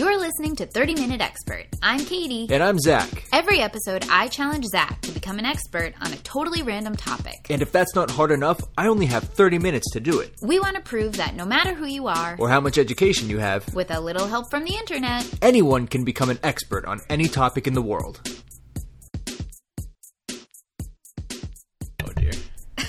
You're listening to 30 Minute Expert. I'm Katie. And I'm Zach. Every episode, I challenge Zach to become an expert on a totally random topic. And if that's not hard enough, I only have 30 minutes to do it. We want to prove that no matter who you are, Or how much education you have, with a little help from the internet, anyone can become an expert on any topic in the world. Oh dear.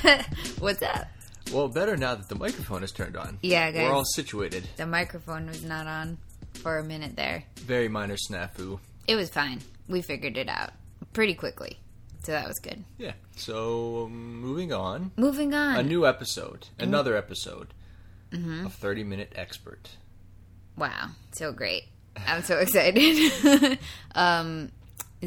what's up? Well, better now that the microphone is turned on. Yeah, guys. We're all situated. The microphone was not on for a minute there. Very minor snafu. It was fine. We figured it out pretty quickly. So that was good. Yeah. So, um, moving on. Moving on. A new episode. Another episode of 30 Minute Expert. Wow, so great. I'm so excited. um,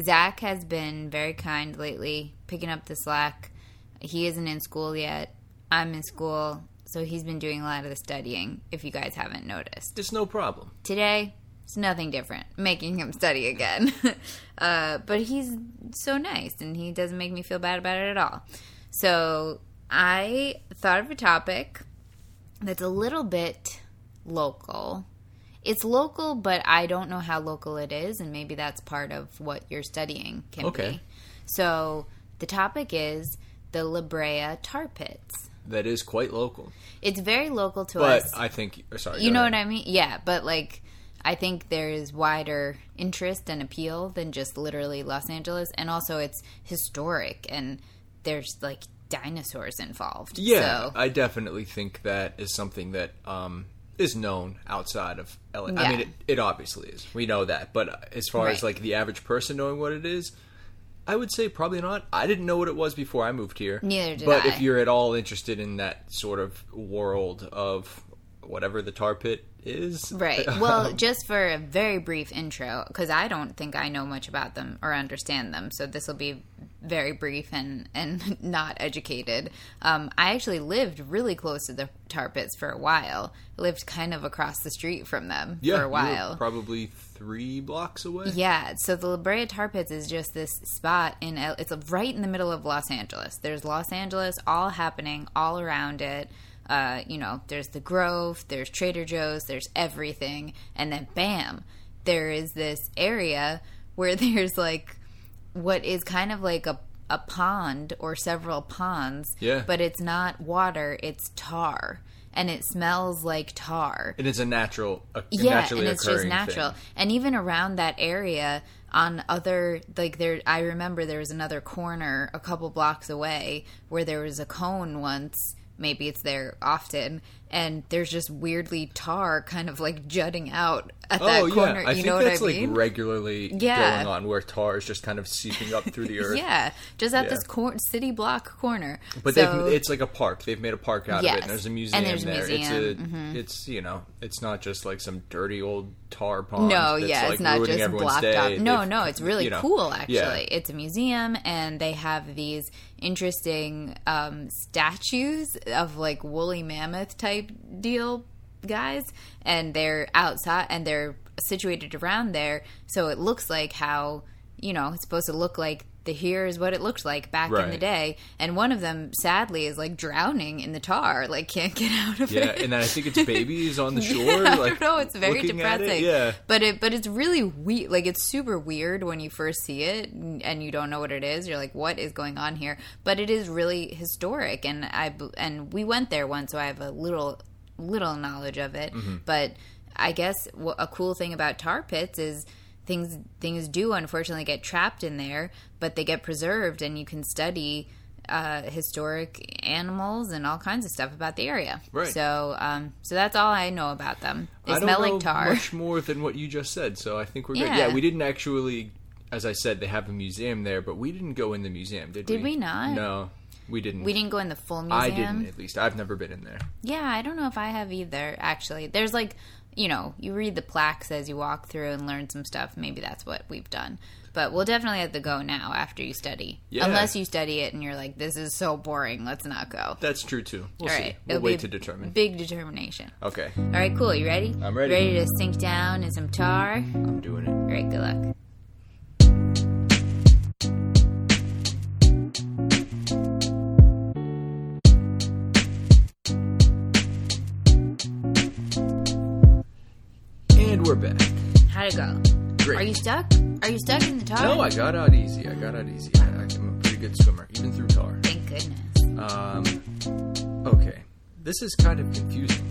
Zach has been very kind lately, picking up the slack. He isn't in school yet. I'm in school, so he's been doing a lot of the studying, if you guys haven't noticed. It's no problem. Today, it's nothing different, making him study again. uh, but he's so nice, and he doesn't make me feel bad about it at all. So I thought of a topic that's a little bit local. It's local, but I don't know how local it is, and maybe that's part of what you're studying can Okay. be. So the topic is the La Brea tar pits. That is quite local. It's very local to But us. But I think. Sorry. You know ahead. what I mean? Yeah, but like I think there's wider interest and appeal than just literally Los Angeles, and also it's historic and there's like dinosaurs involved. Yeah, so, I definitely think that is something that um, is known outside of LA. I mean, it, it obviously is. We know that, but as far as like the average person knowing what it is, I would say probably not. I didn't know what it was before I moved here. Neither did But I. if you're at all interested in that sort of world of whatever the tar pit is, Right. Well, just for a very brief intro, because I don't think I know much about them or understand them, so this will be very brief and and not educated. Um, I actually lived really close to the tar pits for a while. I lived kind of across the street from them yeah, for a while. probably three blocks away. Yeah, so the La Brea Tar Pits is just this spot in it's right in the middle of Los Angeles. There's Los Angeles all happening all around it. Uh, you know, there's the Grove, there's Trader Joe's, there's everything, and then bam, there is this area where there's like what is kind of like a a pond or several ponds. Yeah. But it's not water, it's tar. And it smells like tar And it's a natural, a, yeah, and it's just natural. thing. And even around that area, on other like there, I remember there was another corner a couple blocks away where there was a cone once. Maybe it's there often, and there's just weirdly tar kind of like jutting out at that Oh corner. yeah, I you know what that's I mean? like regularly Yeah. going on where tar is just kind of seeping up through the earth. yeah, just at Yeah. this cor- city block corner. But so, they've, it's like a park. They've made a park out of it, and there's a museum And there's a there. museum, mm-hmm. It's it's you know, it's not just like some dirty old tar pond. No, yeah, like, it's not just blocked day. off. No, They've- no, it's really you know, cool. Actually, yeah. it's a museum, and they have these interesting um, statues of like woolly mammoth type deal guys, and they're outside and they're situated around there, so it looks like how you know it's supposed to look like. The here is what it looked like back in the day, and one of them sadly is like drowning in the tar, like can't get out of Yeah, it. Yeah, and then I think it's babies on the shore. I like, don't know. It's very at it, depressing. Yeah, but it but it's really weird. Like it's super weird when you first see it and you don't know what it is. You're like, what is going on here? But it is really historic, and I and we went there once, so I have a little little knowledge of it. Mm-hmm. But I guess a cool thing about tar pits is things things do unfortunately get trapped in there, but they get preserved, and you can study uh, historic animals and all kinds of stuff about the area. Right. So, um, so that's all I know about them. They I smell know like tar. much more than what you just said, so I think we're good. Yeah. Yeah, we didn't actually, as I said, they have a museum there, but we didn't go in the museum, did, we? Did we not? No, we didn't. We didn't go in the full museum. I didn't, at least. I've never been in there. Yeah, I don't know if I have either. Actually, there's like, you know, you read the plaques as you walk through and learn some stuff. Maybe that's what we've done. But we'll definitely have to go now after you study. Yeah. Unless you study it and you're like, this is so boring. Let's not go. That's true too. We'll All see. right. We'll wait to determine. Big determination. Okay, All right, cool. You ready? I'm ready. Ready to sink down in some tar? I'm doing it. right, good luck. We're back. How'd it go? Great. Are you stuck? Are you stuck in the tar? No, I got out easy. I got out easy. I, I'm a pretty good swimmer, even through tar. Thank goodness. Um, okay. This is kind of confusing.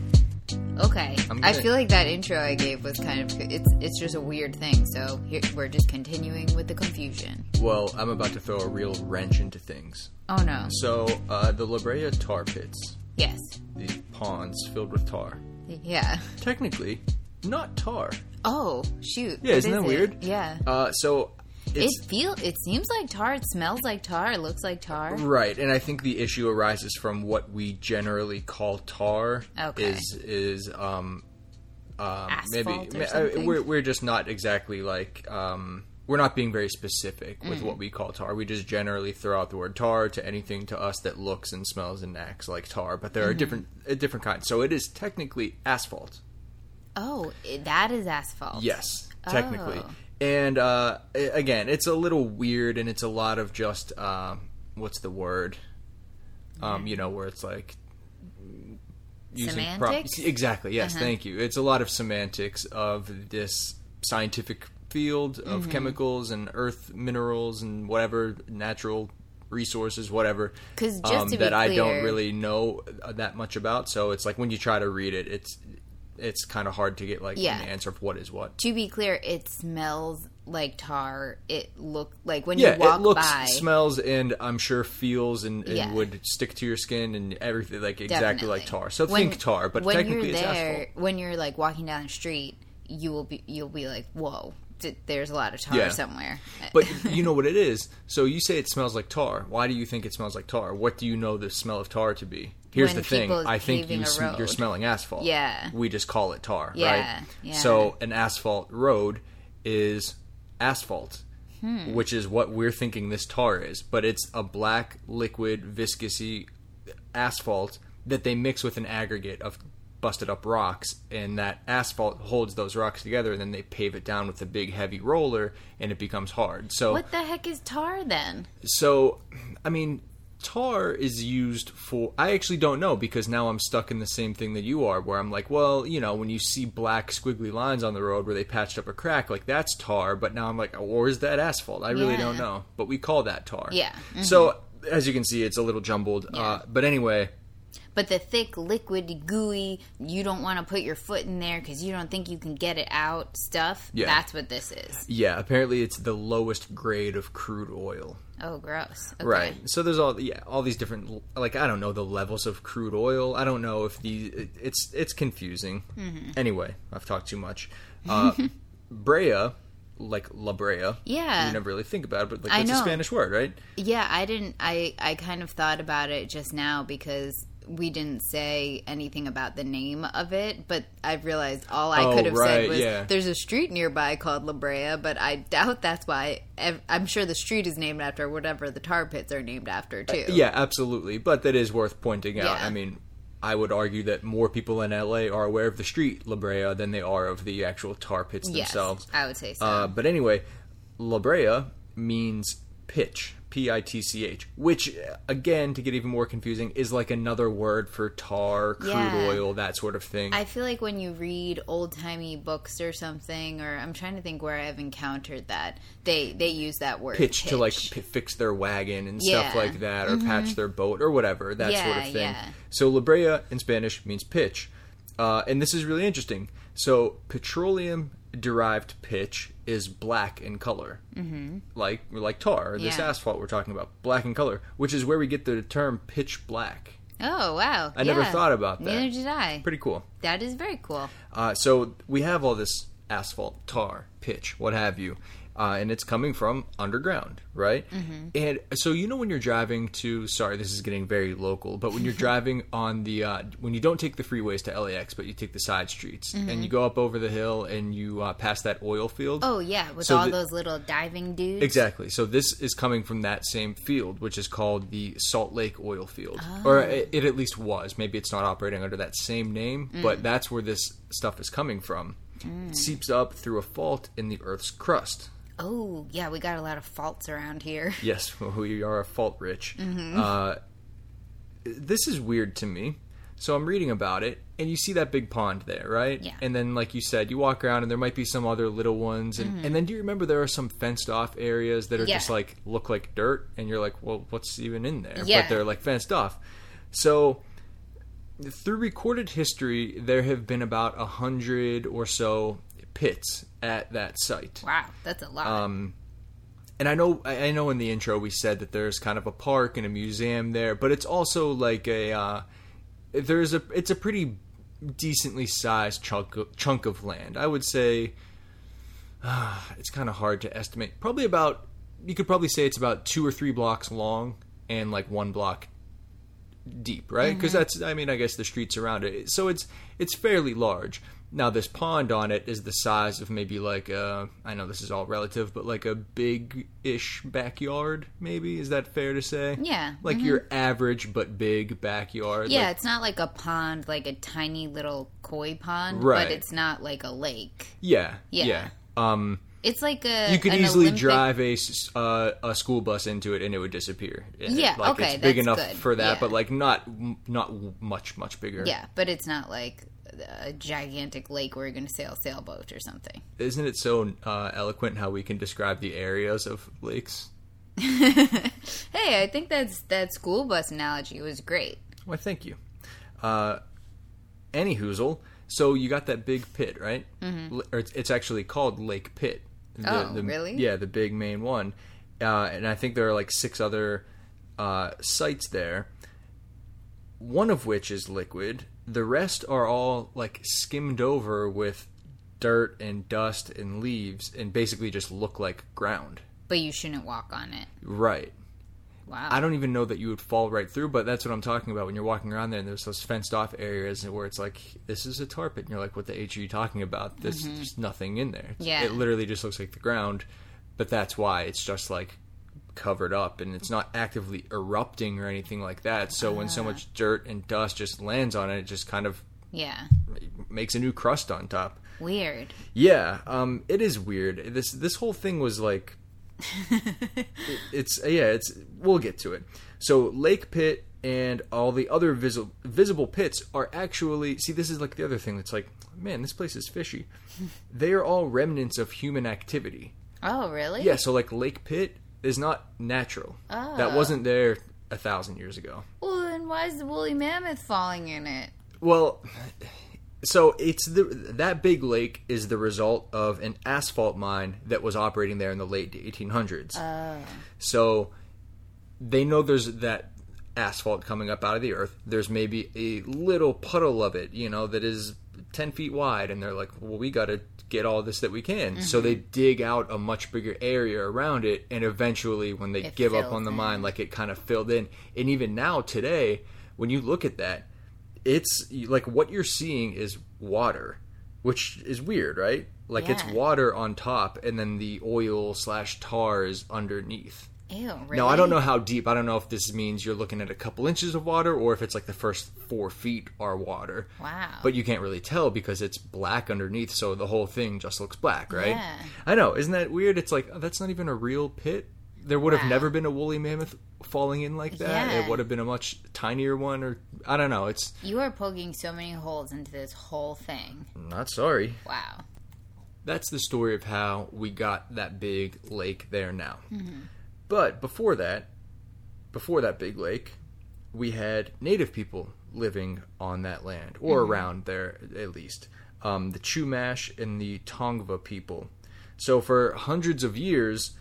Okay. I'm I feel like that intro I gave was kind of it's it's just a weird thing. So here we're just continuing with the confusion. Well, I'm about to throw a real wrench into things. Oh no. So, uh, the La Brea tar pits, Yes. these ponds filled with tar, Yeah. technically not tar. Oh shoot. Yeah, isn't is that it? weird? Yeah. Uh, so, it feel it seems like tar. It smells like tar. It looks like tar. Right, and I think the issue arises from what we generally call tar Okay. is is um, um maybe Asphalt or ma- uh, something? we're we're just not exactly like um we're not being very specific with Mm. what we call tar. We just generally throw out the word tar to anything to us that looks and smells and acts like tar, but there are different uh, different kinds. So it is technically asphalt. Oh, that is asphalt. Yes, technically. Oh. And uh, again, it's a little weird, and it's a lot of just um, what's the word? Um, you know, where it's like using Semantics? exactly. Yes, Uh-huh. thank you. It's a lot of semantics of this scientific field of Mm-hmm. chemicals and earth minerals and whatever natural resources, whatever. 'Cause just um, to be that I don't really know uh, that much about. So it's like when you try to read it, it's it's kind of hard to get like Yeah. an answer of what is what. To be clear, it smells like tar. It look like when Yeah, you walk by it looks, by. smells, and I'm sure feels and, and Yeah. would stick to your skin and everything like exactly like tar. So When- think tar, but when technically you're it's there, asphalt. when you're like walking down the street, you will be you'll be like, whoa, there's a lot of tar Yeah. somewhere. But you know what it is. So you say it smells like tar. Why do you think it smells like tar? What do you know the smell of tar to be? Here's When the thing. I think you sm- you're smelling asphalt. Yeah. We just call it tar, Yeah, right? yeah. So an asphalt road is asphalt. Hmm. Which is what we're thinking this tar is, but it's a black liquid viscousy asphalt that they mix with an aggregate of busted up rocks and that asphalt holds those rocks together and then they pave it down with a big heavy roller and it becomes hard. So what the heck is tar then? so, I mean, tar is used for. I actually don't know because now I'm stuck in the same thing that you are, where I'm like, well, you know, when you see black squiggly lines on the road where they patched up a crack, like that's tar. But now I'm like, or is that asphalt? I really Yeah. don't know. But we call that tar. Yeah. Mhm. So as you can see, it's a little jumbled. Yeah. Uh, but anyway, But the thick, liquid, gooey, you don't want to put your foot in there because you don't think you can get it out stuff. Yeah. That's what this is. yeah, apparently it's the lowest grade of crude oil. Oh, gross. Okay. Right. So there's all yeah, all these different like I don't know the levels of crude oil. I don't know if the it, it's it's confusing. Mm-hmm. Anyway, I've talked too much. Uh, Brea, like La Brea. Yeah. You never really think about it, but like it's a. Spanish word, right? Yeah, I didn't. I I kind of thought about it just now because we didn't say anything about the name of it, but I realized all I Oh, could have right, said was yeah. there's a street nearby called La Brea, but I doubt that's why. I'm sure the street is named after whatever the tar pits are named after too. Yeah, absolutely. But that is worth pointing out. Yeah. I mean, I would argue that more people in LA are aware of the street La Brea than they are of the actual tar pits yes, themselves. I would say so. Uh, but anyway, La Brea means pitch, P I T C H, which, again, to get even more confusing, is like another word for tar, crude Yeah. oil, that sort of thing. I feel like when you read old timey books or something, or I'm trying to think where I've encountered that they they use that word pitch, to like p- fix their wagon and stuff like that, or patch their boat or whatever, that sort of thing. yeah. So La Brea in Spanish means pitch. Uh, and this is really interesting. So petroleum derived pitch is black in color, mm-hmm. like like tar, this Yeah. asphalt we're talking about, black in color, which is where we get the term pitch black. Oh wow! I never thought about that. Neither did I. Pretty cool. That is very cool. Uh, so we have all this asphalt, tar, pitch, what have you, uh, and it's coming from underground, right? Mm-hmm. And so you know when you're driving to, sorry, this is getting very local, but when you're driving on the, uh, when you don't take the freeways to LAX, but you take the side streets, and you go up over the hill and you uh, pass that oil field. Mm-hmm. Oh yeah, with So all the- those little diving dudes. Exactly. So this is coming from that same field, which is called the Salt Lake Oil Field, Oh. or it, it at least was. Maybe it's not operating under that same name, Mm. but that's where this stuff is coming from. It seeps up through a fault in the Earth's crust. Oh yeah, we got a lot of faults around here. Yes, we are fault rich. Mm-hmm. Uh, this is weird to me. So I'm reading about it, and you see that big pond there, right? Yeah. And then, like you said, you walk around and there might be some other little ones, and, and then do you remember there are some fenced off areas that are Mm-hmm. Yeah. just like look like dirt, and you're like, well, what's even in there? Yeah. But they're like fenced off. So through recorded history, there have been about a hundred or so pits at that site. Wow, that's a lot. Um, and I know, I know, in the intro we said that there's kind of a park and a museum there, but it's also like a, uh, there's a, it's a pretty decently sized chunk of, chunk of land. I would say, uh, it's kind of hard to estimate. Probably about, you could probably say it's about two or three blocks long and like one block deep, right? Because mm-hmm. that's, I mean, I guess the streets around it. So it's it's fairly large. Now this pond on it is the size of maybe like a, I know this is all relative, but like a big-ish backyard. Maybe is that fair to say? Yeah, like mm-hmm. your average but big backyard. yeah, Like- it's not like a pond, like a tiny little koi pond, Right. but it's not like a lake. yeah, Yeah. yeah. Um, It's like a you could easily Olympic- drive a uh, a school bus into it and it would disappear. Yeah, like okay, it's big enough good. for that, Yeah. but like not not much much bigger. Yeah, but it's not like a gigantic lake where you're going to sail a sailboat or something. Isn't it so uh, eloquent how we can describe the areas of lakes? Hey, I think that's that school bus analogy was great. Why, thank you. Uh, any hoozle. So you got that big pit, right? Mm-hmm. Or it's, it's actually called Lake Pit. The, Oh, the- really? Yeah, the big main one. Uh, and I think there are like six other uh, sites there. One of which is liquid. The rest are all like skimmed over with dirt and dust and leaves, and basically just look like ground. But you shouldn't walk on it. Right. Wow. I don't even know that you would fall right through, but that's what I'm talking about when you're walking around there and there's those fenced off areas where it's like, this is a tar pit. And you're like, what the H are you talking about? There's just nothing in there. It's- Mm-hmm. Yeah. It literally just looks like the ground, but that's why it's just like covered up and it's not actively erupting or anything like that. So when Ah. so much dirt and dust just lands on it, it just kind of yeah. makes a new crust on top. Weird. Yeah, um, it is weird. This this whole thing was like, it- it's yeah, it's we'll get to it. So Lake Pit and all the other visible visible pits are actually see. This is like the other thing that's like, man, this place is fishy. They are all remnants of human activity. Oh, really? Yeah, so like Lake Pit is not natural. Oh. That wasn't there a thousand years ago. Well, then why is the woolly mammoth falling in it? Well, so it's the that big lake is the result of an asphalt mine that was operating there in the late 1800s. So they know there's that asphalt coming up out of the earth. There's maybe a little puddle of it, you know, that is 10 feet wide, and they're like, well, we got to get all this that we can. So they mm-hmm. dig out a much bigger area around it, and eventually, when they It give up on the in. mine, like it kind of filled in. And even now, today, when you look at that, it's like what you're seeing is water, which is weird, right? Like it's water on top, and then the oil slash tar is underneath. Ew, really? Now I don't know how deep. I don't know if this means you're looking at a couple inches of water, or if it's like the first four feet are water. Wow. But you can't really tell because it's black underneath, so the whole thing just looks black, right? Yeah. I know. Isn't that weird? It's like oh, that's not even a real pit. There would have Wow. never been a woolly mammoth falling in like that. Yeah. It would have been a much tinier one, or I don't know. It's You are poking so many holes into this whole thing. not sorry. Wow. That's the story of how we got that big lake there now. Mm-hmm. But before that, before that big lake, we had native people living on that land, or Mm-hmm. around there at least. Um, the Chumash and the Tongva people. So for hundreds of years,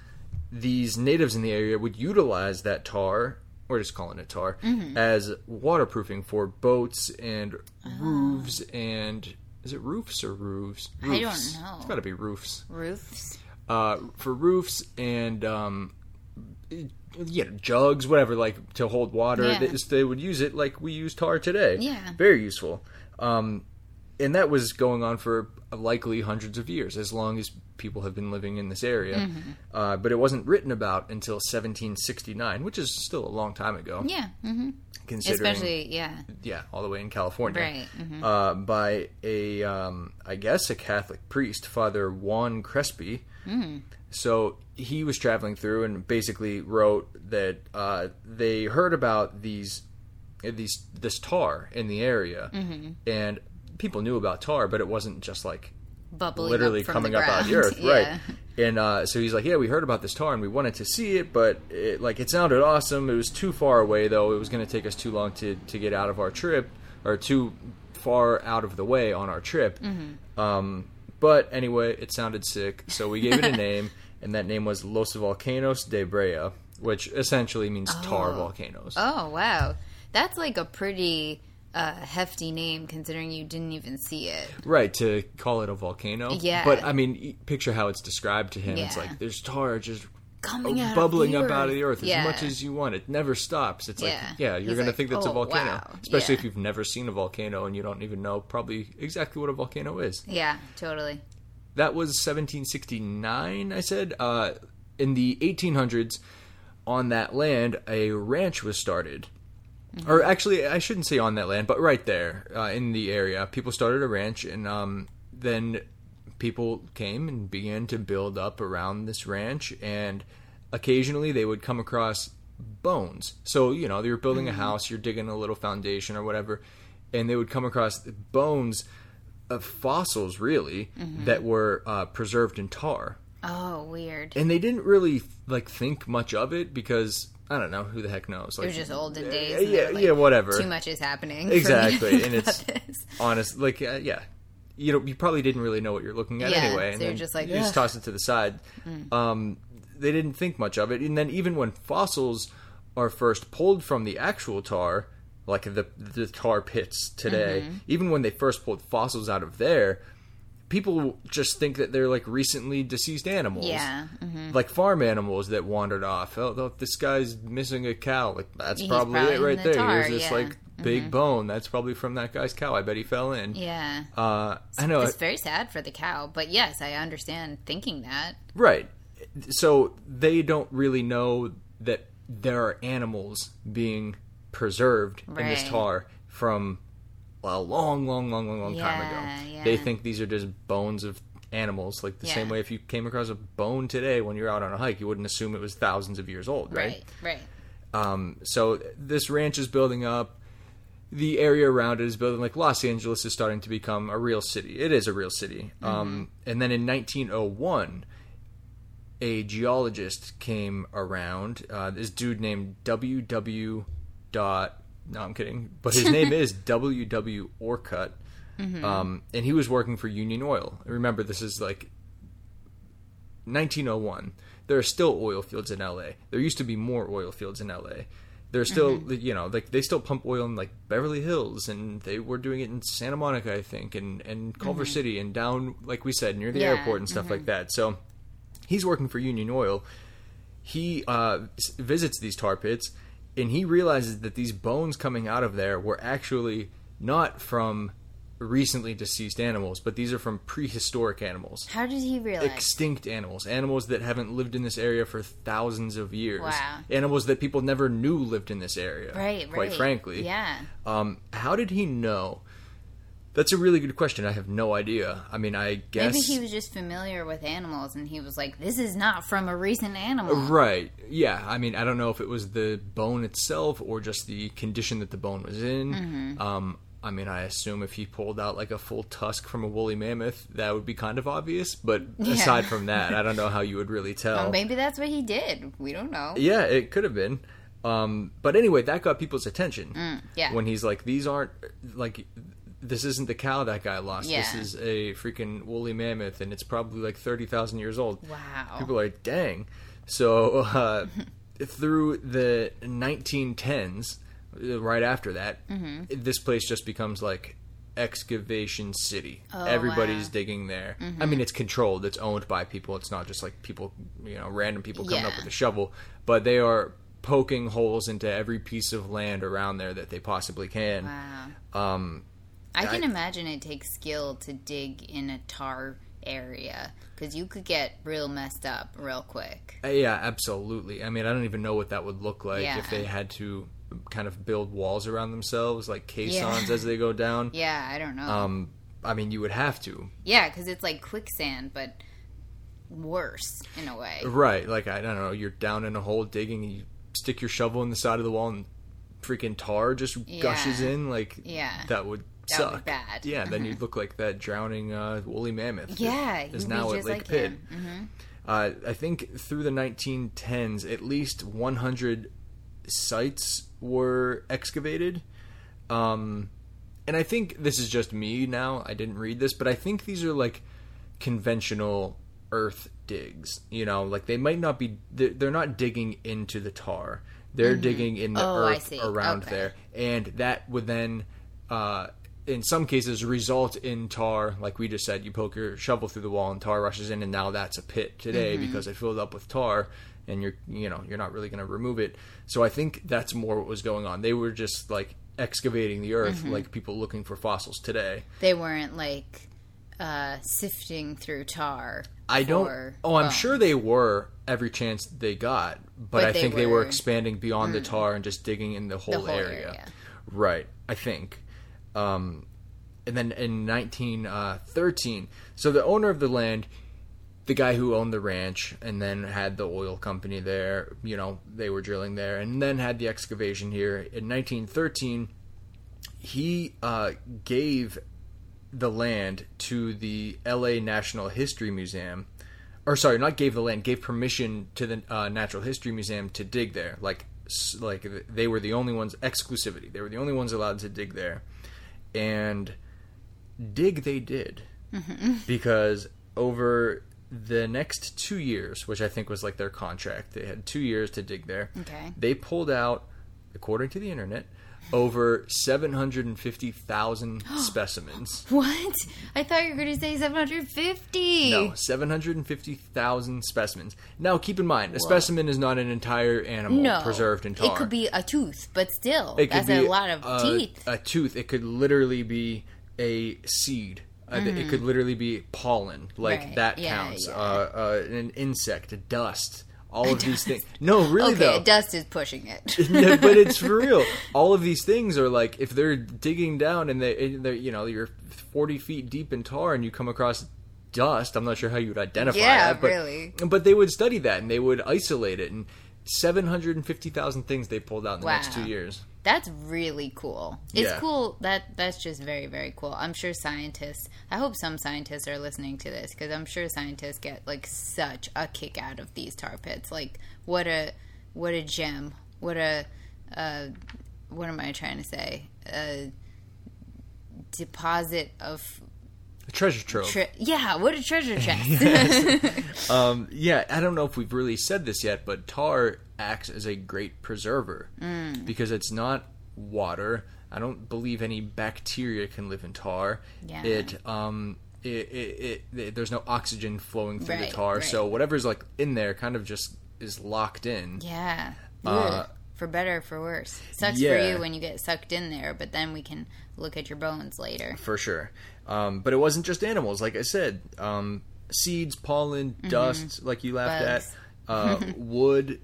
these natives in the area would utilize that tar, or just calling it tar, Mm-hmm. as waterproofing for boats and roofs and. Is it roofs or roofs? I don't know. It's got to be roofs Roofs? uh, for roofs and um, yeah, jugs, whatever, like to hold water. Yeah. They, they would use it like we use tar today. Yeah. very useful. Um, and that was going on for likely hundreds of years, as long as people have been living in this area. Mm-hmm. Uh, but it wasn't written about until 1769, which is still a long time ago. Yeah. hmm considering Especially, yeah. yeah, all the way in California, Right, mhm. Uh, by a, um, I guess, a Catholic priest, Father Juan Crespi. Mm. So he was traveling through and basically wrote that uh, they heard about these these this tar in the area, Mm-hmm. and people knew about tar, but it wasn't just like Bubbling literally up from coming up out of the earth, Yeah. right? And uh, so he's like, "Yeah, we heard about this tar and we wanted to see it, but it, like it sounded awesome. It was too far away, though. It was going to take us too long to to get out of our trip, or too far out of the way on our trip. Mm-hmm. Um, but anyway, it sounded sick, so we gave it a name, and that name was Los Volcanos de Brea, which essentially means tar volcanoes. Oh wow, that's like a pretty uh, hefty name considering you didn't even see it. Right, to call it a volcano. Yeah. But I mean, picture how it's described to him. It's like there's tar just Coming out bubbling up out of the earth. earth as much as you want. It never stops. It's like, Yeah. yeah, you're He's going to like, think that's a "Oh, volcano. wow." Especially Yeah. if you've never seen a volcano and you don't even know probably exactly what a volcano is. Yeah, totally. That was 1769, I said. Uh, in the 1800s, on that land, a ranch was started. Or actually, I shouldn't say on that land, but right there uh, in the area, people started a ranch, and um, then people came and began to build up around this ranch, and occasionally they would come across bones. So you know, they were building a house, you're digging a little foundation or whatever, and they would come across bones of fossils, really, that were uh, preserved in tar. Oh, weird. and they didn't really like think much of it because I don't know who the heck knows. Like, It was just olden days. Yeah, and yeah, like, yeah, whatever. Too much is happening. for me to Exactly, and it's this. honest. Like, uh, yeah, you know, you probably didn't really know what you're looking at Yeah, anyway. so and you're just like, you just toss it to the side. Um, they didn't think much of it, and then even when fossils are first pulled from the actual tar, like the the tar pits today, Mm-hmm. even when they first pulled fossils out of there. People just think that they're like recently deceased animals Yeah. mhm. like farm animals that wandered off. Oh, oh, this guy's missing a cow. Like that's He's probably, probably it right the there. tar, Here's this yeah. Mm-hmm. like big bone. That's probably from that guy's cow. I bet he fell in. Yeah. Uh, I know. It's very sad for the cow, but yes, I understand thinking that. Right. So they don't really know that there are animals being preserved in this tar from a long, long, long, long, long time ago. yeah. They think these are just bones of animals, like the same way if you came across a bone today when you're out on a hike, you wouldn't assume it was thousands of years old, right? Right. Right. Um, so this ranch is building up. The area around it is building. Like Los Angeles is starting to become a real city. It is a real city. Um, and then in 1901, a geologist came around. Uh, this dude named W. W. Dot. No, I'm kidding. But his name is W. W. Orcutt. Um, and he was working for Union Oil. Remember, this is like 1901. There are still oil fields in LA. There used to be more oil fields in LA. There's still, you know, like they still pump oil in like Beverly Hills, and they were doing it in Santa Monica, I think, and and Culver City, and down, like we said, near the Yeah, airport and stuff like that. So he's working for Union Oil. He uh, visits these tar pits, and he realizes that these bones coming out of there were actually not from recently deceased animals, but these are from prehistoric animals How did he realize? extinct animals, animals that haven't lived in this area for thousands of years, Wow. animals that people never knew lived in this area. right. Right. Quite frankly, Yeah. Um, how did he know? That's a really good question. I have no idea. I mean, I guess Maybe he was just familiar with animals, and he was like, "This is not from a recent animal." Right. Yeah. I mean, I don't know if it was the bone itself or just the condition that the bone was in. Mm-hmm. Um, I mean, I assume if he pulled out like a full tusk from a woolly mammoth, that would be kind of obvious. But Yeah. aside from that, I don't know how you would really tell. Or maybe that's what he did. We don't know. Yeah, it could have been. Um, but anyway, that got people's attention. Mm, yeah. When he's like, these aren't like, this isn't the cow that guy lost. This is a freaking woolly mammoth, and it's probably like thirty thousand years old. Wow. People are like, dang. So uh, through the 1910s, uh, right after that, Mm-hmm. this place just becomes like excavation city. Oh, Everybody's wow. Mm-hmm. digging there. I mean, it's controlled. It's owned by people. It's not just like people, you know, random people coming up with a shovel, but they are poking holes into every piece of land around there that they possibly can. Wow. Um, I can I- imagine it takes skill to dig in a tar area because you could get real messed up real quick. Uh, Yeah, absolutely. I mean, I don't even know what that would look like Yeah. if they had to kind of build walls around themselves, like caissons Yeah. as they go down. Yeah, I don't know. Um, I mean, you would have to, yeah, because it's like quicksand, but worse in a way. right? Like I don't know, you're down in a hole digging, and you stick your shovel in the side of the wall and freaking tar just gushes in, like Yeah. that would That would be suck. bad. Yeah, then you'd look like that drowning uh, woolly mammoth. Yeah, is now at Lake like Pit. Mm-hmm. Uh, I think through the 1910s, at least 100 sites were excavated. Um, and I think this is just me now. I didn't read this, but I think these are like conventional earth digs. You know, like they might not be, they're, they're not digging into the tar. They're digging in the Oh, earth around Okay. there. And that would then, uh, in some cases, result in tar. Like we just said, you poke your shovel through the wall and tar rushes in, and now that's a pit today Mm-hmm. because it filled up with tar and you're you know you're not really going to remove it so i think that's more what was going on they were just like excavating the earth Mm-hmm. like people looking for fossils today They weren't like uh, sifting through tar. i don't oh i'm bones. sure they were every chance they got but, But i they think they were were- Mm. expanding beyond the tar and just digging in the whole, whole area. area. right i think um and then in 1913 so the owner of the land the guy who owned the ranch and then had the oil company there, you know, they were drilling there and then had the excavation here. In 1913, he uh, gave the land to the LA National History Museum. Or sorry, not gave the land, gave permission to the uh, Natural History Museum to dig there. Like, like they were the only ones exclusivity. They were the only ones allowed to dig there, and dig they did mm-hmm. because over the next two years, which I think was like their contract, they had two years to dig there. Okay. They pulled out, according to the internet, over 750,000 specimens. What? I thought you were going to say 750. No, 750,000 specimens. Now, keep in mind, a specimen is not an entire animal No. preserved in tar. It could be a tooth, but still, It could that's a lot of a, teeth. A tooth. It could literally be a seed. Uh, It could literally be pollen. Like Mm-hmm. Right. that Yeah, counts. yeah. Uh, uh, an insect, a dust. All of these things. No, really okay, though. dust is pushing it. No, but it's for real. All of these things are like if they're digging down and they, they're, you know, you're 40 feet deep in tar and you come across dust. I'm not sure how you would identify Yeah, that, but, really. But they would study that and they would isolate it. And 750,000 things they pulled out in the next two years. That's really cool. It's Yeah. cool. That that's just very very cool. I'm sure scientists. I hope some scientists are listening to this because I'm sure scientists get like such a kick out of these tar pits. Like what a what a gem. What a uh, what am I trying to say? A deposit of treasure trove. tre- yeah. What a treasure chest. Um, yeah, I don't know if we've really said this yet, but tar acts as a great preserver Mm. because it's not water. I don't believe any bacteria can live in tar. Yeah. It um it, it, it, it there's no oxygen flowing through Right, the tar, right. so whatever's like in there kind of just is locked in. Yeah. Uh. For better or for worse. Sucks for you when you get sucked in there, but then we can look at your bones later. for sure. Um, but it wasn't just animals, like I said. Um, seeds, pollen, dust, like you laughed Mm-hmm. Bugs. at, uh, wood,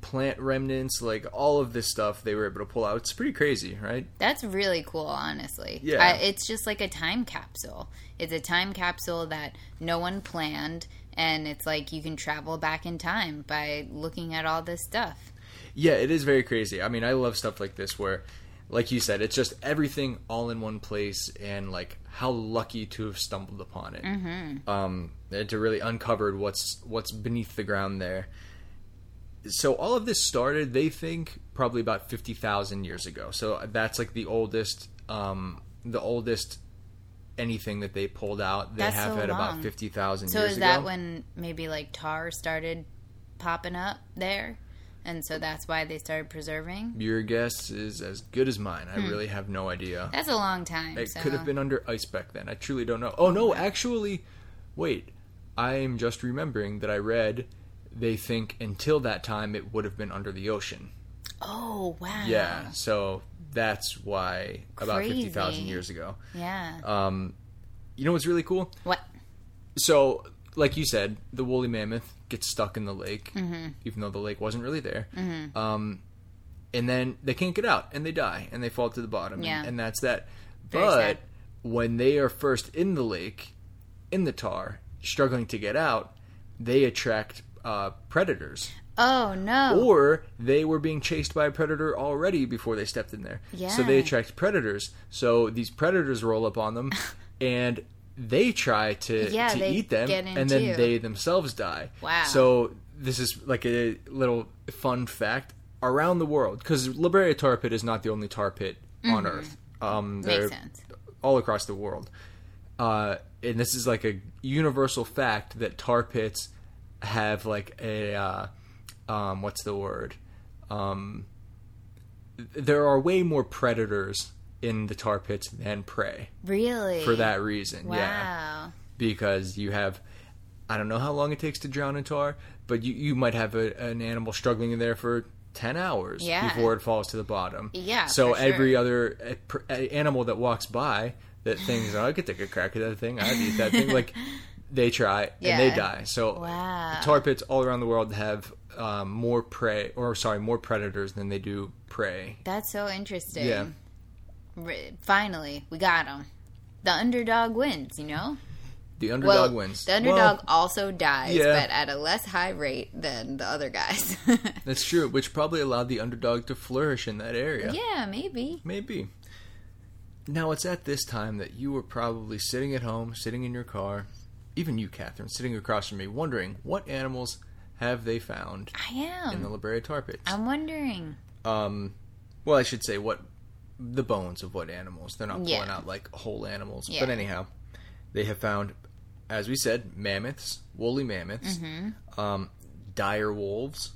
plant remnants, like all of this stuff they were able to pull out. It's pretty crazy, right? That's really cool, honestly. Yeah. I, it's just like a time capsule. It's a time capsule that no one planned, and it's like you can travel back in time by looking at all this stuff. Yeah, it is very crazy. I mean, I love stuff like this where, like you said, it's just everything all in one place, and like how lucky to have stumbled upon it. Mm-hmm. Um, and to really uncovered what's what's beneath the ground there. So all of this started, they think, probably about fifty thousand years ago. So that's like the oldest, um, the oldest anything that they pulled out. They That's have so had about fifty thousand So years is ago. that when maybe like tar started popping up there? And so that's why they started preserving? Your guess is as good as mine. Hmm. I really have no idea. That's a long time. It so. could have been under ice back then. I truly don't know. Oh no, actually, wait. I am just remembering that I read they think until that time it would have been under the ocean. Oh, wow. Yeah, so that's why about Crazy. fifty thousand years ago. Yeah. Um, you know what's really cool? what? So, like you said, the woolly mammoth gets stuck in the lake, Mm-hmm. even though the lake wasn't really there. Um, and then they can't get out, and they die, and they fall to the bottom, Yeah. and, and that's that. Very but sad. when they are first in the lake, in the tar, struggling to get out, they attract uh, predators. Oh no. Or they were being chased by a predator already before they stepped in there. Yeah. So they attract predators. So these predators roll up on them and they try to, Yeah, to eat them and then you. they themselves die. Wow. So this is like a little fun fact around the world because La Brea tar pit is not the only tar pit on Earth. Um, Mm-hmm. Makes sense. all across the world. Uh, and this is like a universal fact that tar pits have like a uh, um, what's the word? Um, there are way more predators in the tar pits than prey Really? for that reason. Wow. Yeah, because you have I don't know how long it takes to drown in tar, but you you might have a, an animal struggling in there for. 10 hours Yeah. before it falls to the bottom. Yeah, So for sure. every other pr- uh, animal that walks by that thinks, oh, I could take a crack at that thing, I'd eat that thing, like they try and they die. So Wow. tar pits all around the world have um, more prey, or sorry, more predators than they do prey. That's so interesting. Yeah. Finally, we got him. The underdog wins, you know? The underdog well, wins. the underdog Well, also dies, yeah. but at a less high rate than the other guys. that's true, which probably allowed the underdog to flourish in that area. yeah, maybe. Maybe. Now it's at this time that you were probably sitting at home, sitting in your car, even you, Catherine, sitting across from me, wondering what animals have they found I am. in the. La Brea tar pits. I'm wondering. um, well, I should say what the bones of what animals. They're not pulling Yeah. out like whole animals. Yeah. But anyhow, they have found, as we said, mammoths, woolly mammoths, um, dire wolves,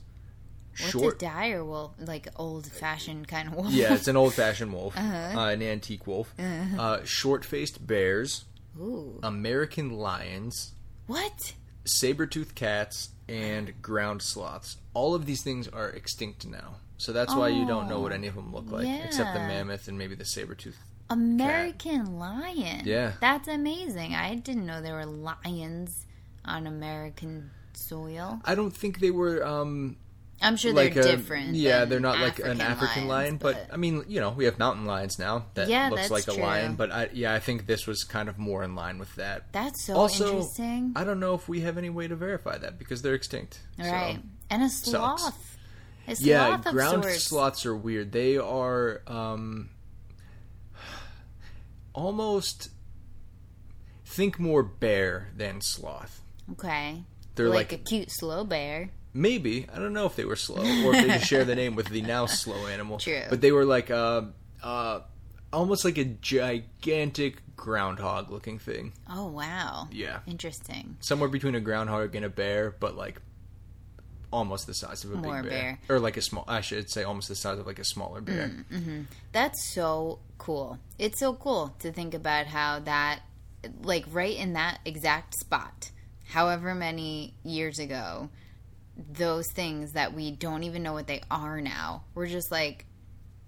Mm-hmm. What's short. a dire wolf? Like old fashioned kind of wolf? yeah, it's an old-fashioned wolf, Uh-huh. uh, an antique wolf. Uh, short-faced bears, Ooh. American lions, What? saber-toothed cats, and ground sloths. All of these things are extinct now. So that's why you don't know what any of them look like, except the mammoth and maybe the saber-toothed American lion. Yeah. That's amazing. I didn't know there were lions on American soil. I don't think they were um I'm sure like they're a different. yeah, they're not like an African lions, lion, but, I mean, you know, we have mountain lions now that Yeah, looks like a true. lion, but I yeah, I think this was kind of more in line with that. that's so also, interesting. I don't know if we have any way to verify that because they're extinct. So- Right. And a sloth. A Yeah, ground sorts. sloths are weird. They are um almost think more bear than sloth. Okay. They're like, like a cute slow bear. Maybe I don't know if they were slow or if they just share the name with the now slow animal. True. but they were like uh, uh, almost like a gigantic groundhog looking thing. Oh wow. Yeah, Interesting. somewhere between a groundhog and a bear, but like almost the size of a More big bear. bear. or like a small. I should say almost the size of like a smaller bear. Mm, That's so cool. It's so cool to think about how that, like, right in that exact spot, however many years ago, those things that we don't even know what they are now, we're just like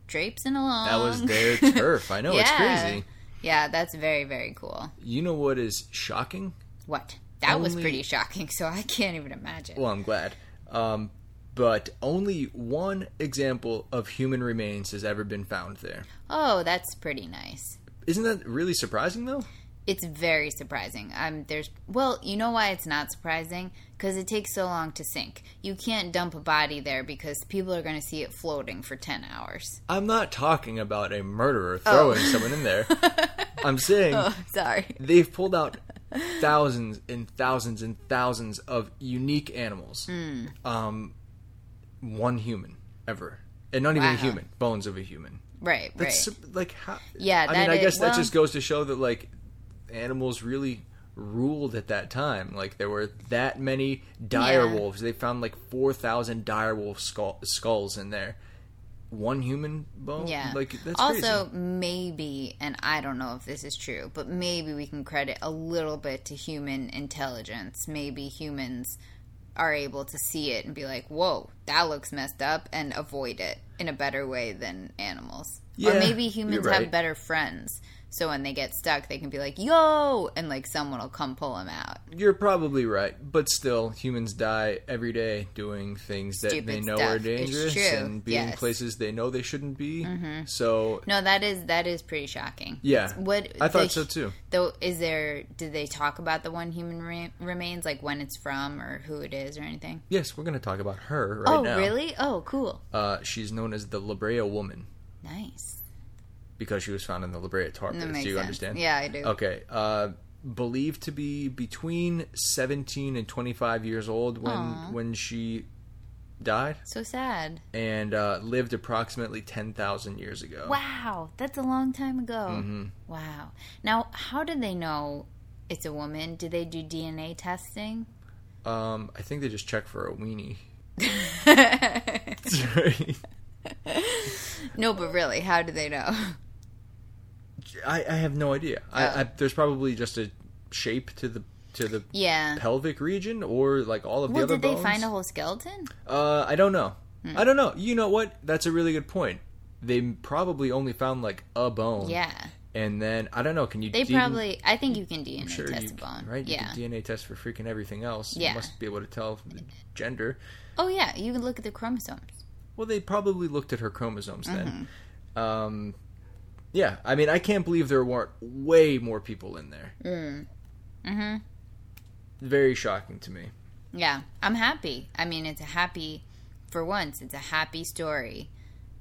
drapes traipsing along. That was their turf. I know it's crazy. Yeah, that's very, very cool. You know what is shocking? What? That was pretty shocking, so I can't even imagine. Well, I'm glad. Um, but only one example of human remains has ever been found there. oh, that's pretty nice. Isn't that really surprising, though? It's very surprising. Um, there's well, you know why it's not surprising? Because it takes so long to sink. You can't dump a body there because people are going to see it floating for ten hours. I'm not talking about a murderer throwing someone in there. I'm saying Oh, sorry. they've pulled out thousands and thousands and thousands of unique animals. Hmm. Um, one human ever, and not even a human. Bones of a human. Right, right. That's like how. Yeah, I mean, I is- guess that just goes to show that like animals really ruled at that time. Like there were that many dire Yeah. wolves. They found like four thousand dire wolf skull, skulls in there. One human bone. yeah. like that's also, crazy. maybe, and I don't know if this is true, but maybe we can credit a little bit to human intelligence. Maybe humans are able to see it and be like, "Whoa, that looks messed up," and avoid it in a better way than animals. or Yeah, maybe humans right. have better friends. So when they get stuck, they can be like, "Yo!" and like someone will come pull them out. You're probably right, but still, humans die every day doing things that Stupid they know stuff. are dangerous and being yes. places they know they shouldn't be. So, No, that is that is pretty shocking. yeah, It's- what I thought the- so too. Though, is there? Did they talk about the one human re- remains, like when it's from or who it is or anything? Yes, we're going to talk about her right oh, now. really? Oh, cool. Uh, she's known as the La Brea Woman Nice. Because she was found in the La Brea tar pits. Do you sense. understand? Yeah, I do. Okay. Uh, believed to be between 17 and 25 years old when Aw. when she died So sad. and uh, lived approximately 10,000 years ago. Wow, that's a long time ago. Mm-hmm. Wow. Now, how did they know it's a woman? Did they do DNA testing? Um, I think they just check for a weenie. No, but really, how do they know? I, I have no idea. Oh. I, there's probably just a shape to the to the Yeah. pelvic region or like all of the Well, other did they find a whole skeleton? Uh, I don't know. Hmm. I don't know. You know what? That's a really good point. They probably only found like a bone. Yeah. And then I don't know. Can you? They D- probably. I think you can DNA sure test you a bone. right? You Yeah. can DNA test for freaking everything else. Yeah. You must be able to tell gender. Oh yeah, you can look at the chromosomes. Well, they probably looked at her chromosomes then. Mm-hmm. Um, yeah. I mean, I can't believe there weren't way more people in there. Mm. Mm-hmm. Very shocking to me. Yeah, I'm happy. I mean, it's a happy. For once, it's a happy story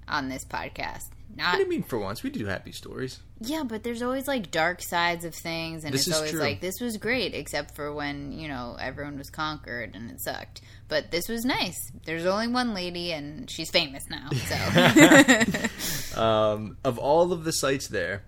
on this podcast. What Not do you mean? For once, we do happy stories. Yeah, but there's always like dark sides of things, and This it's is always true. like this was great, except for when you know everyone was conquered and it sucked. But this was nice. There's only one lady, and she's famous now. So Um, of all of the sites there,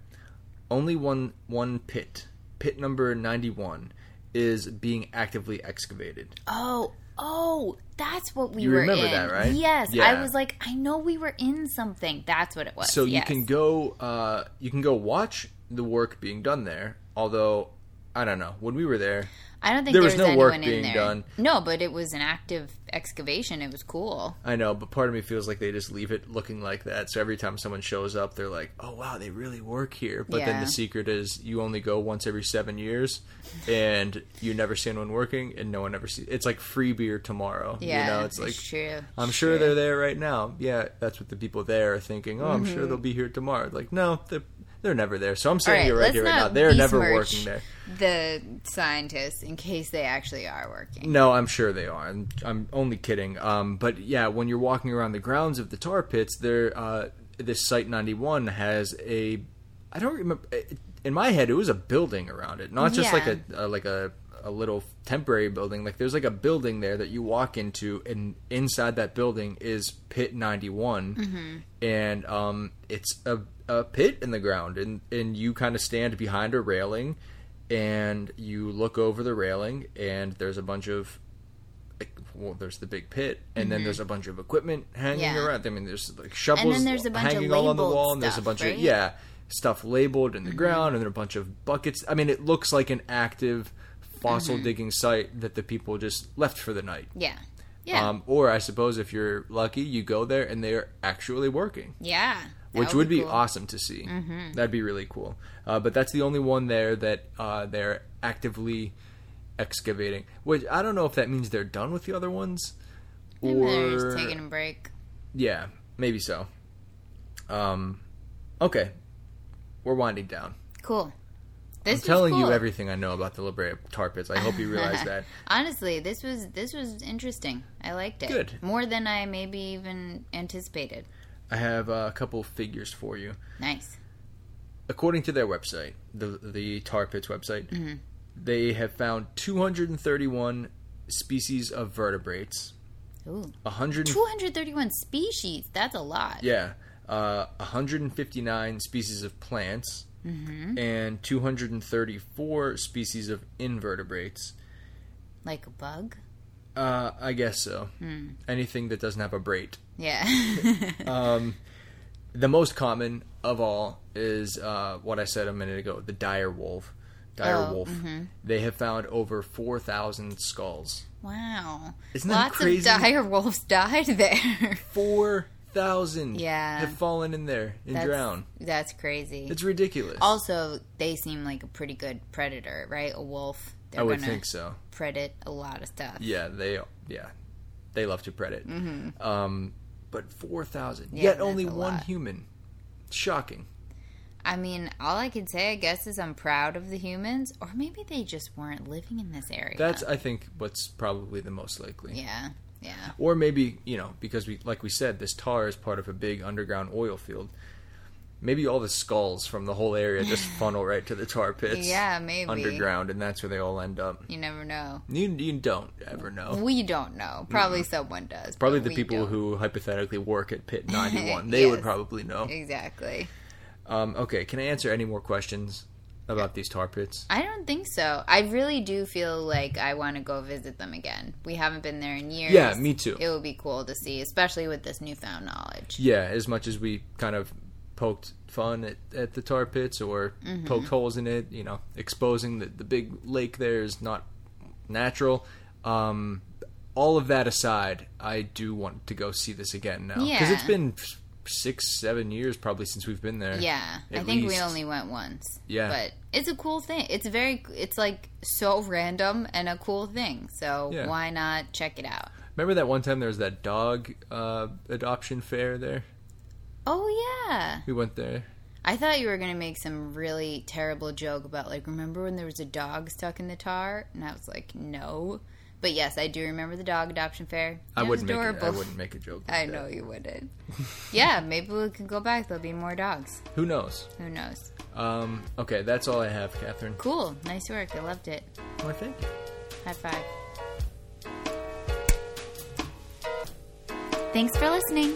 only one one pit, pit number ninety one, is being actively excavated. oh, oh, that's what we You were remember in. that, right? Yes, Yeah. I was like, I know we were in something. That's what it was. So you can go, uh, you can go watch the work being done there. Although, I don't know. When we were there, I don't think there there was was, no work being in there. done. No, but it was an active excavation. It was cool. I know, but part of me feels like they just leave it looking like that. So every time someone shows up, they're like, "Oh wow, they really work here." But then the secret is you only go once every seven years, and you never see anyone working, and no one ever sees. It's like free beer tomorrow. Yeah, you know, it's like true. I'm It's sure true. they're there right now. Yeah, that's what the people there are thinking. Oh, I'm Mm-hmm. sure they'll be here tomorrow. Like, no, they're they're never there. So I'm saying right, you're right here right now. They're never working there. The scientists, in case they actually are working. No, I'm sure they are. I'm, I'm only kidding. Um, but yeah, when you're walking around the grounds of the tar pits, there, uh, this site 91 has a. I don't remember. In my head, it was a building around it, not just like a, a like a a little temporary building. Like there's like a building there that you walk into, and inside that building is Pit 91, and um, it's a a pit in the ground, and and you kind of stand behind a railing, and you look over the railing, and there's a bunch of well, there's the big pit, and then there's a bunch of equipment hanging Mm-hmm. Yeah. around. I mean, there's like shovels there's a bunch of hanging all on the wall, and there's a bunch right? of yeah stuff labeled Mm-hmm. in the ground, and then a bunch of buckets. I mean, it looks like an active fossil Mm-hmm. digging site that the people just left for the night. Yeah. Yeah. Um, or I suppose if you're lucky, you go there and they are actually working yeah. Which would be, cool. Mm-hmm. awesome to see. That'd be really cool. Uh, but that's the only one there that uh, they're actively excavating. Which I don't know if that means they're done with the other ones, Maybe they're or just taking a break. yeah, maybe so. Um, okay, we're winding down. Cool. This I'm telling you everything I know about the La Brea tar pits. I hope you realize that. Honestly, this was this was interesting. I liked it. Good. More than I maybe even anticipated. I have uh, a couple figures for you. Nice. according to their website, the the Tar Pits website, they have found 231 species of vertebrates, Ooh. 100 231 species. That's a lot. yeah, uh, 159 species of plants, and 234 species of invertebrates. Like a bug? Uh, I guess so. Anything that doesn't have a braid. Yeah. Um, the most common of all is uh, what I said a minute ago: the dire wolf. Dire Oh, wolf. They have found over four thousand skulls. wow. Isn't that Lots crazy? of dire wolves died there. Four thousand Yeah. have fallen in there and That's, drowned. That's crazy. It's ridiculous. also, they seem like a pretty good predator, right? A wolf. I would think so. Predate a lot of stuff. Yeah, they yeah, they love to predate. Um, but four thousand, Mm-hmm. Yeah, yet only one lot. human. Shocking. I mean, all I can say, I guess, is I'm proud of the humans, or maybe they just weren't living in this area. That's I think what's probably the most likely. yeah, yeah. Or maybe you know because we like we said this tar is part of a big underground oil field. Maybe all the skulls from the whole area just funnel right to the tar pits. Yeah, maybe. underground, and that's where they all end up. You never know. You you don't ever know. We don't know. Probably someone does. Probably the people don't. who hypothetically work at Pit 91. They would probably know. Exactly. Um, okay, can I answer any more questions about these tar pits? I don't think so. I really do feel like I want to go visit them again. We haven't been there in years. Yeah, me too. It would be cool to see, especially with this newfound knowledge. Yeah, as much as we kind of poked fun at, at the tar pits or Mm-hmm. poked holes in it, you know, exposing that the big lake there is not natural. Um, all of that aside, I do want to go see this again now because Yeah. it's been six, seven years probably since we've been there. Yeah, I think we only went once. Yeah. but it's a cool thing. It's very, it's like so random and a cool thing. So Yeah. why not check it out? Remember that one time there was that dog uh, adoption fair there? Oh yeah, We went there. I thought you were gonna make some really terrible joke about like, remember when there was a dog stuck in the tar? And I was like, no. But yes, I do remember the dog adoption fair. I It wouldn't make it, I adorable. wouldn't make a joke. Like I that. know you wouldn't. yeah, maybe we can go back. There'll be more dogs. Who knows? Who knows? Um, okay, that's all I have, Catherine. Cool. Nice work. I loved it. Well, thank you. High five. Thanks for listening.